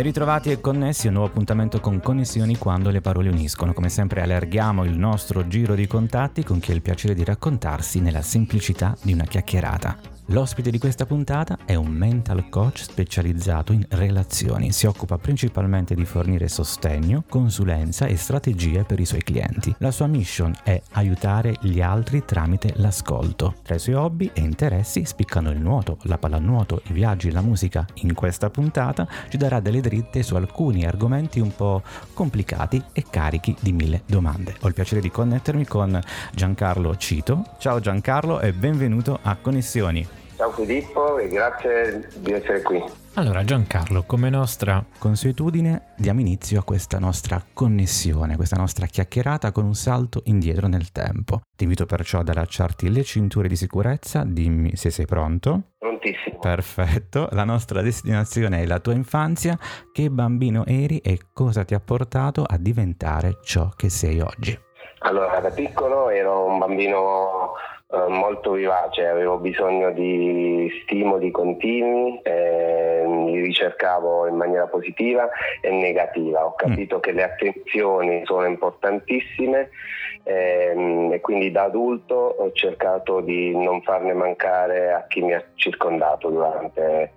Ben ritrovati e connessi un nuovo appuntamento con Connessioni quando le parole uniscono. Come sempre allarghiamo il nostro giro di contatti con chi ha il piacere di raccontarsi nella semplicità di una chiacchierata. L'ospite di questa puntata è un mental coach specializzato in relazioni. Si occupa principalmente di fornire sostegno, consulenza e strategie per i suoi clienti. La sua mission è aiutare gli altri tramite l'ascolto. Tra i suoi hobby e interessi spiccano il nuoto, la pallanuoto, i viaggi, la musica. In questa puntata ci darà delle dritte su alcuni argomenti un po' complicati e carichi di mille domande. Ho il piacere di connettermi con Giancarlo Cito. Ciao Giancarlo e benvenuto a Connessioni. Ciao Filippo e grazie di essere qui. Allora Giancarlo, come nostra consuetudine diamo inizio a questa nostra connessione, questa nostra chiacchierata con un salto indietro nel tempo. Ti invito perciò ad allacciarti le cinture di sicurezza, dimmi se sei pronto. Prontissimo. Perfetto, la nostra destinazione è la tua infanzia, che bambino eri e cosa ti ha portato a diventare ciò che sei oggi? Allora, da piccolo ero un bambino eh, molto vivace, avevo bisogno di stimoli continui, eh, li ricercavo in maniera positiva e negativa. Ho capito mm. che le attenzioni sono importantissime ehm, e quindi da adulto ho cercato di non farne mancare a chi mi ha circondato durante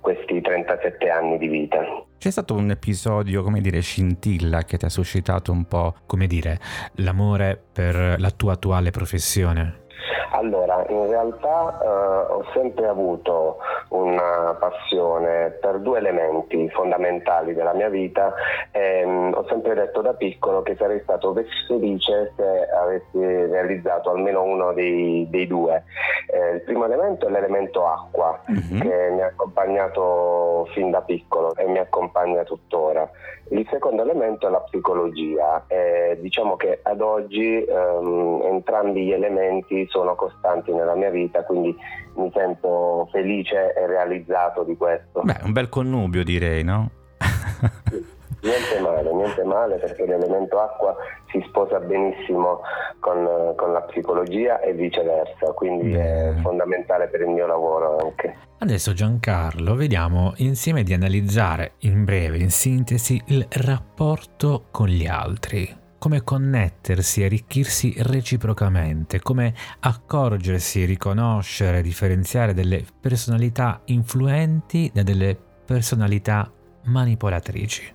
questi 37 anni di vita. C'è stato un episodio, come dire, scintilla che ti ha suscitato un po', come dire, l'amore per la tua attuale professione? Allora, in realtà eh, ho sempre avuto una passione per due elementi fondamentali della mia vita. Ehm, ho sempre detto da piccolo che sarei stato felice se avessi realizzato almeno uno dei, dei due. Eh, il primo elemento è l'elemento acqua, mm-hmm. che mi ha accompagnato fin da piccolo e mi accompagna tuttora. Il secondo elemento è la psicologia. Eh, diciamo che ad oggi ehm, entrambi gli elementi sono costanti nella mia vita, quindi mi sento felice e realizzato di questo. Beh, un bel connubio direi, no? Niente male, niente male perché l'elemento acqua si sposa benissimo con, con la psicologia e viceversa, quindi Beh. è fondamentale per il mio lavoro anche. Adesso Giancarlo vediamo insieme di analizzare in breve, in sintesi, il rapporto con gli altri come connettersi, arricchirsi reciprocamente, come accorgersi, riconoscere, differenziare delle personalità influenti da delle personalità manipolatrici.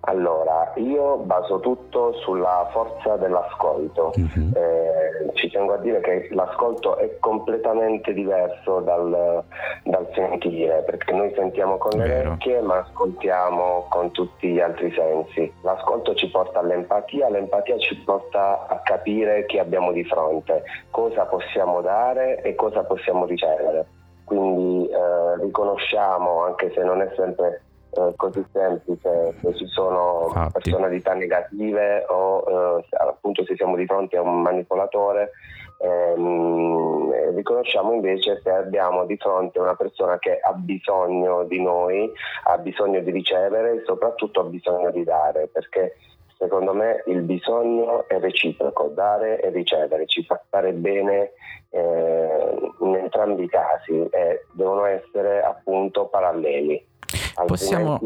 Allora, io baso tutto sulla forza dell'ascolto. Uh-huh. Eh, ci tengo a dire che l'ascolto è completamente diverso dal, dal sentire, perché noi sentiamo con le Vero. orecchie ma ascoltiamo con tutti gli altri sensi. L'ascolto ci porta all'empatia, l'empatia ci porta a capire chi abbiamo di fronte, cosa possiamo dare e cosa possiamo ricevere. Quindi eh, riconosciamo, anche se non è sempre eh, così semplice, se ci sono Fatti. personalità negative o eh, appunto se siamo di fronte a un manipolatore, ehm, riconosciamo invece se abbiamo di fronte una persona che ha bisogno di noi, ha bisogno di ricevere e soprattutto ha bisogno di dare, perché secondo me il bisogno è reciproco, dare e ricevere, ci fa stare bene eh, in entrambi i casi e devono essere appunto paralleli possiamo.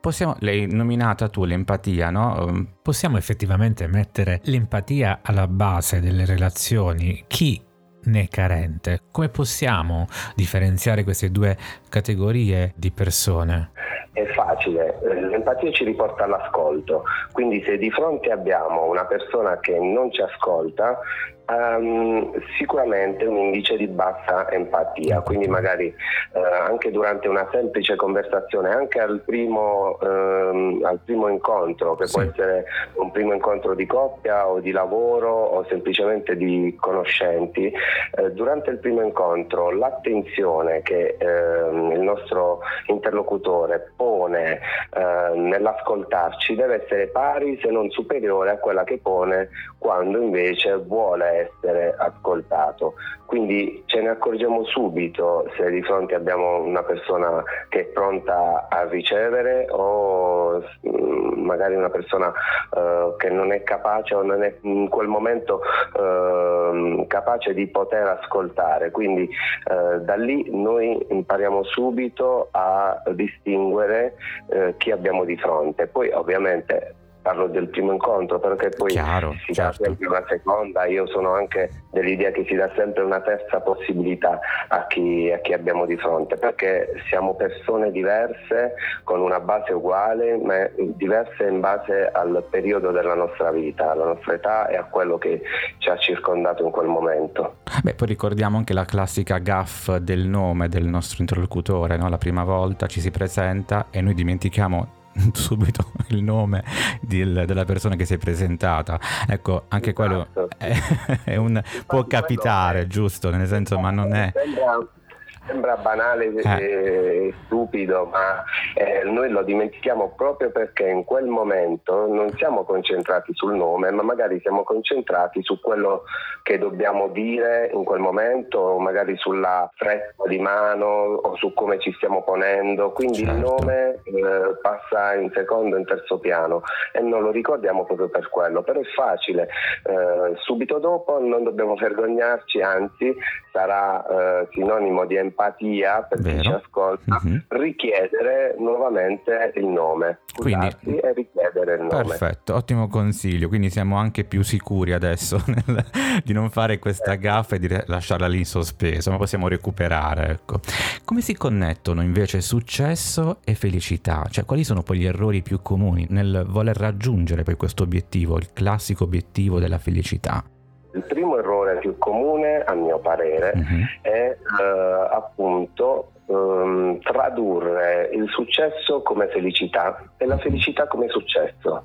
Possiamo, l'hai nominata tu l'empatia, no? Ehm, possiamo effettivamente mettere l'empatia alla base delle relazioni. Chi ne è carente? Come possiamo differenziare queste due categorie di persone? È facile, l'empatia ci riporta all'ascolto, quindi se di fronte abbiamo una persona che non ci ascolta, Um, sicuramente un indice di bassa empatia, quindi magari uh, anche durante una semplice conversazione, anche al primo, um, al primo incontro, che sì. può essere un primo incontro di coppia o di lavoro o semplicemente di conoscenti, uh, durante il primo incontro l'attenzione che uh, il nostro interlocutore pone eh, nell'ascoltarci deve essere pari se non superiore a quella che pone quando invece vuole essere ascoltato. Quindi ce ne accorgiamo subito se di fronte abbiamo una persona che è pronta a ricevere o mm, magari una persona uh, che non è capace o non è in quel momento uh, capace di poter ascoltare. Quindi uh, da lì noi impariamo subito a distinguere chi abbiamo di fronte. Poi ovviamente parlo del primo incontro perché poi Chiaro, si certo. dà sempre una seconda, io sono anche dell'idea che si dà sempre una terza possibilità a chi, a chi abbiamo di fronte perché siamo persone diverse con una base uguale ma diverse in base al periodo della nostra vita, alla nostra età e a quello che ci ha circondato in quel momento. Beh, poi ricordiamo anche la classica gaff del nome del nostro interlocutore, no? la prima volta ci si presenta e noi dimentichiamo subito il nome di, della persona che si è presentata. Ecco, anche quello esatto. è, è un, può capitare, giusto? Nel senso, ma non è... Sembra, sembra banale e eh. stupido, ma eh, noi lo dimentichiamo proprio perché in quel momento non siamo concentrati sul nome, ma magari siamo concentrati su quello che dobbiamo dire in quel momento, o magari sulla fretta di mano o su come ci stiamo ponendo. Quindi certo. il nome eh, passa in secondo, in terzo piano e non lo ricordiamo proprio per quello, però è facile. Eh, subito dopo non dobbiamo vergognarci, anzi sarà eh, sinonimo di empatia per Vero. chi ci ascolta, uh-huh. richiedere nuovamente il nome. Quindi, e richiedere il nome. Perfetto, ottimo consiglio. Quindi siamo anche più sicuri adesso nel, di non fare questa gaffa e di lasciarla lì in sospeso, ma possiamo recuperare. Ecco. Come si connettono invece successo e felicità? Cioè, quali sono poi gli errori più comuni nel voler raggiungere poi questo obiettivo, il classico obiettivo della felicità? Il primo errore più comune, a mio parere, uh-huh. è eh, appunto um, tradurre il successo come felicità e la felicità come successo.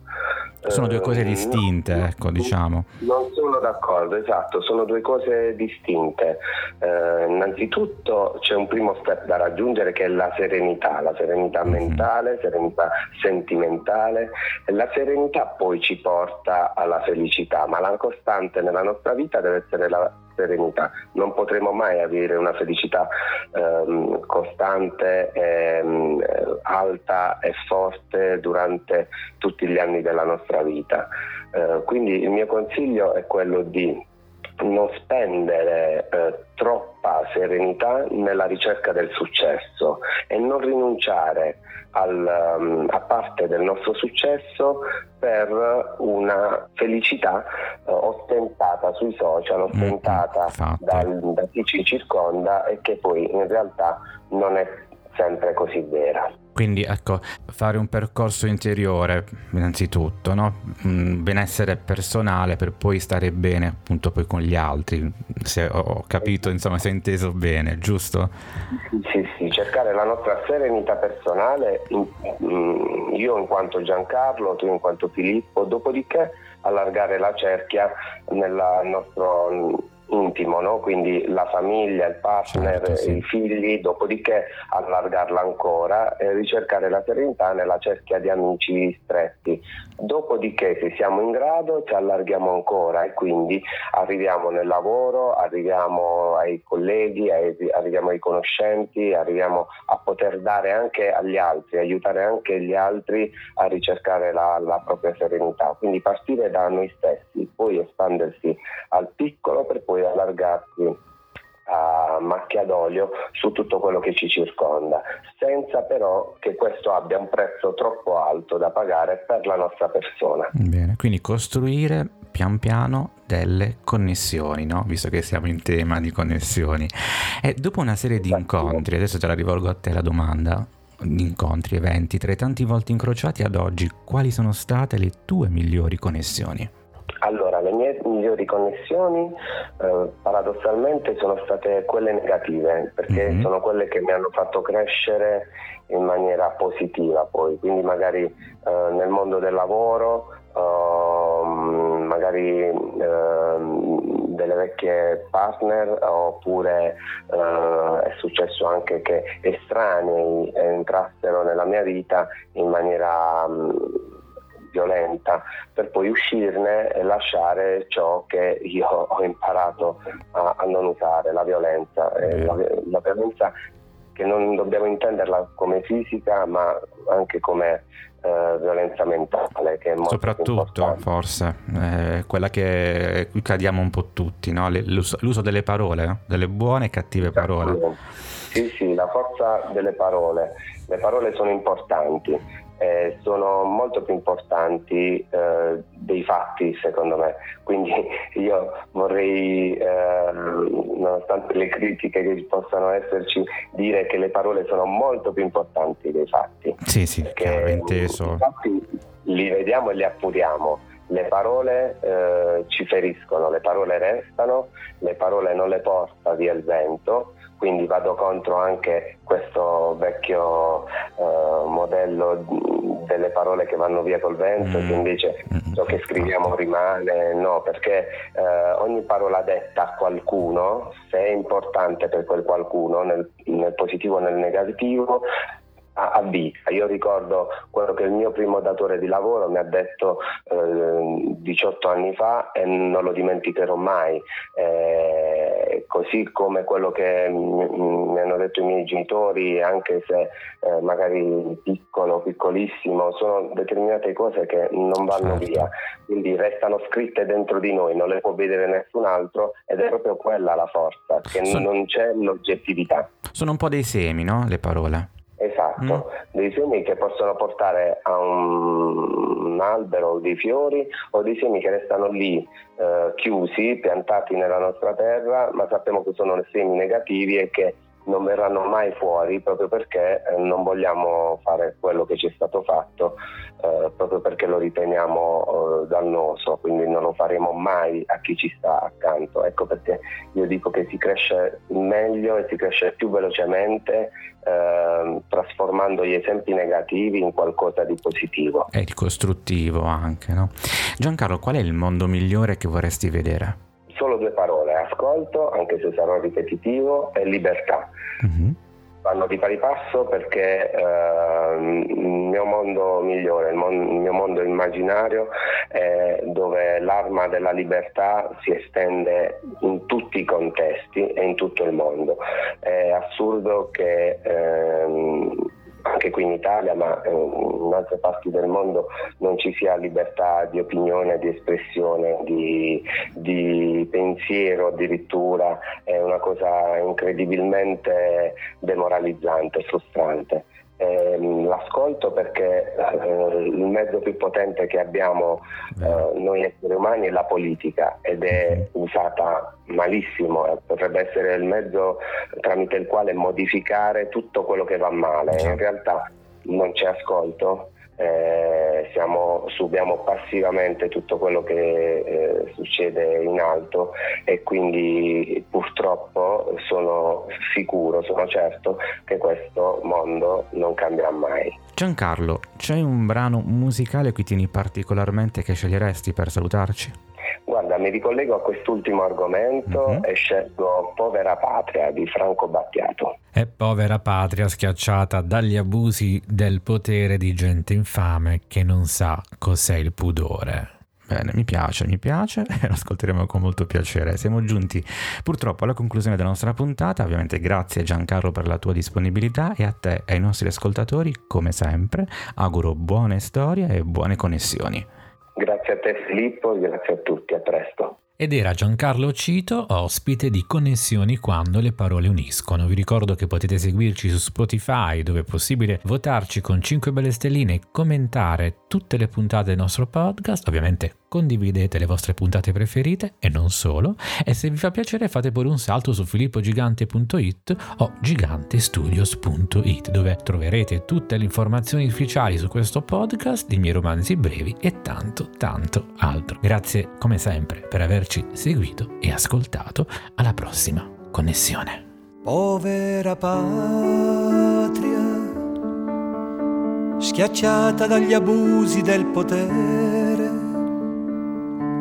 Sono due cose ehm, distinte, uh, ecco, diciamo. Non sono d'accordo, esatto, sono due cose distinte. Uh, innanzitutto c'è un primo step da raggiungere che è la serenità, la serenità mm-hmm. mentale, serenità sentimentale e la serenità poi ci porta alla felicità, ma la costante nella nostra vita deve essere la serenità. Non potremo mai avere una felicità um, costante, ehm, alta e forte durante tutti gli anni della nostra vita. Eh, quindi il mio consiglio è quello di non spendere eh, troppa serenità nella ricerca del successo e non rinunciare al, um, a parte del nostro successo per una felicità uh, ostentata sui social, mm, ostentata mm, dal, da chi ci circonda e che poi in realtà non è sempre così vera. Quindi ecco, fare un percorso interiore innanzitutto, no? Mm, benessere personale per poi stare bene appunto poi con gli altri, se ho capito, insomma, se ho inteso bene, giusto? Sì, sì, cercare la nostra serenità personale, mm, io in quanto Giancarlo, tu in quanto Filippo, dopodiché allargare la cerchia nel nostro intimo, no? quindi la famiglia, il partner, certo, sì. i figli, dopodiché allargarla ancora e ricercare la serenità nella cerchia di amici stretti. Dopodiché se siamo in grado ci allarghiamo ancora e quindi arriviamo nel lavoro, arriviamo ai colleghi, arriviamo ai conoscenti, arriviamo a poter dare anche agli altri, aiutare anche gli altri a ricercare la, la propria serenità. Quindi partire da noi stessi, poi espandersi al piccolo allargarsi a macchia d'olio su tutto quello che ci circonda, senza però che questo abbia un prezzo troppo alto da pagare per la nostra persona. Bene, quindi costruire pian piano delle connessioni, no? visto che siamo in tema di connessioni. E dopo una serie di incontri, adesso te la rivolgo a te la domanda, incontri, eventi, tra i tanti volti incrociati ad oggi, quali sono state le tue migliori connessioni? Connessioni eh, paradossalmente sono state quelle negative, perché mm-hmm. sono quelle che mi hanno fatto crescere in maniera positiva poi, quindi magari eh, nel mondo del lavoro, eh, magari ehm, delle vecchie partner oppure eh, è successo anche che estranei entrassero nella mia vita in maniera mh, violenta per poi uscirne e lasciare ciò che io ho imparato a, a non usare, la violenza. La, la, violenza che non dobbiamo intenderla come fisica ma anche come eh, violenza mentale. Che è molto Soprattutto forse eh, quella che qui cadiamo un po' tutti, no? l'uso, l'uso, delle parole, delle buone e cattive parole. Sì, sì, la forza delle parole. Le parole sono importanti eh, sono molto più importanti eh, dei fatti secondo me, quindi io vorrei, eh, nonostante le critiche che possano esserci, dire che le parole sono molto più importanti dei fatti. Sì, sì, chiaro, inteso. I fatti li vediamo e li appuriamo. Le parole eh, ci feriscono, le parole restano, le parole non le porta via il vento quindi vado contro anche questo vecchio uh, modello delle parole che vanno via col vento, mm. che invece ciò che scriviamo rimane, no, perché uh, ogni parola detta a qualcuno, se è importante per quel qualcuno, nel, nel positivo o nel negativo, a, vita. Io ricordo quello che il mio primo datore di lavoro mi ha detto eh, 18 anni fa e non lo dimenticherò mai, eh, così come quello che mi hanno detto i miei genitori, anche se eh, magari piccolo, piccolissimo, sono determinate cose che non vanno certo. via, quindi restano scritte dentro di noi, non le può vedere nessun altro ed è proprio quella la forza, che sono... non c'è l'oggettività. Sono un po' dei semi, no? Le parole. Esatto, mm. dei semi che possono portare a un, un albero dei fiori o dei semi che restano lì eh, chiusi, piantati nella nostra terra, ma sappiamo che sono semi negativi e che non verranno mai fuori proprio perché eh, non vogliamo fare quello che ci è stato fatto, eh, proprio perché lo riteniamo eh, dannoso, quindi non lo faremo mai a chi ci sta accanto. Ecco perché io dico che si cresce meglio e si cresce più velocemente eh, trasformando gli esempi negativi in qualcosa di positivo. E di costruttivo anche, no? Giancarlo, qual è il mondo migliore che vorresti vedere? solo due parole, ascolto, anche se sarò ripetitivo, e libertà. Mm-hmm. Vanno di pari passo perché eh, il mio mondo migliore, il, mon- il mio mondo immaginario è dove l'arma della libertà si estende in tutti i contesti e in tutto il mondo. È assurdo che ehm, anche qui in Italia, ma eh, in altre parti del mondo non ci sia libertà di opinione, di espressione, di, di pensiero addirittura, è una cosa incredibilmente demoralizzante, frustrante eh, l'ascolto perché eh, il mezzo più potente che abbiamo eh, noi esseri umani è la politica ed è usata malissimo, potrebbe essere il mezzo tramite il quale modificare tutto quello che va male, in realtà non c'è ascolto eh, siamo, subiamo passivamente tutto quello che eh, succede in alto e quindi purtroppo sono sicuro, sono certo che questo mondo non cambierà mai. Giancarlo, c'è un brano musicale a cui tieni particolarmente che sceglieresti per salutarci? Guarda, mi ricollego a quest'ultimo argomento uh-huh. e scelgo Povera Patria di Franco Battiato. È povera patria schiacciata dagli abusi del potere di gente infame che non sa cos'è il pudore. Bene, mi piace, mi piace e lo ascolteremo con molto piacere. Siamo giunti purtroppo alla conclusione della nostra puntata. Ovviamente grazie Giancarlo per la tua disponibilità e a te e ai nostri ascoltatori, come sempre, auguro buone storie e buone connessioni. Grazie a te Filippo grazie a tutti, a presto. Ed era Giancarlo Cito, ospite di Connessioni quando le parole uniscono. Vi ricordo che potete seguirci su Spotify, dove è possibile votarci con 5 belle stelline e commentare tutte le puntate del nostro podcast. Ovviamente condividete le vostre puntate preferite e non solo. E se vi fa piacere fate pure un salto su filippogigante.it o gigantestudios.it, dove troverete tutte le informazioni ufficiali su questo podcast, i miei romanzi brevi e tanto, tanto altro. Grazie come sempre per averci seguito e ascoltato. Alla prossima connessione. Povera patria, schiacciata dagli abusi del potere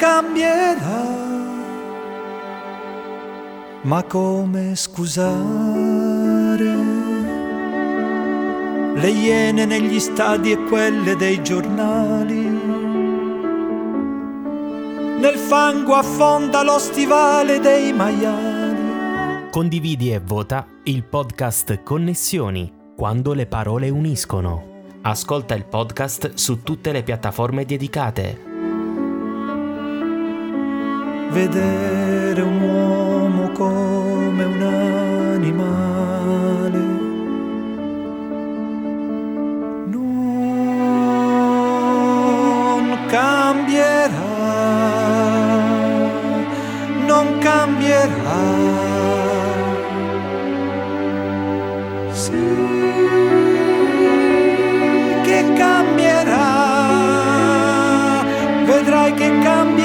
Cambierà. Ma come scusare le iene negli stadi e quelle dei giornali? Nel fango affonda lo stivale dei maiali. Condividi e vota il podcast Connessioni, quando le parole uniscono. Ascolta il podcast su tutte le piattaforme dedicate. Vedere un uomo come un animale. Non cambierà, non cambierà. Sì, che cambierà, vedrai che cambierà.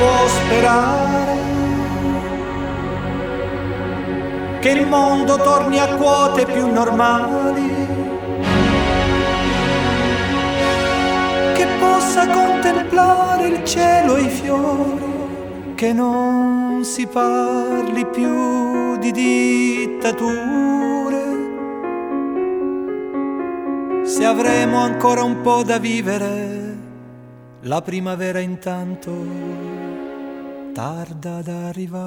Può sperare che il mondo torni a quote più normali, che possa contemplare il cielo e i fiori, che non si parli più di dittature. Se avremo ancora un po' da vivere, la primavera intanto tarda ad arrivare.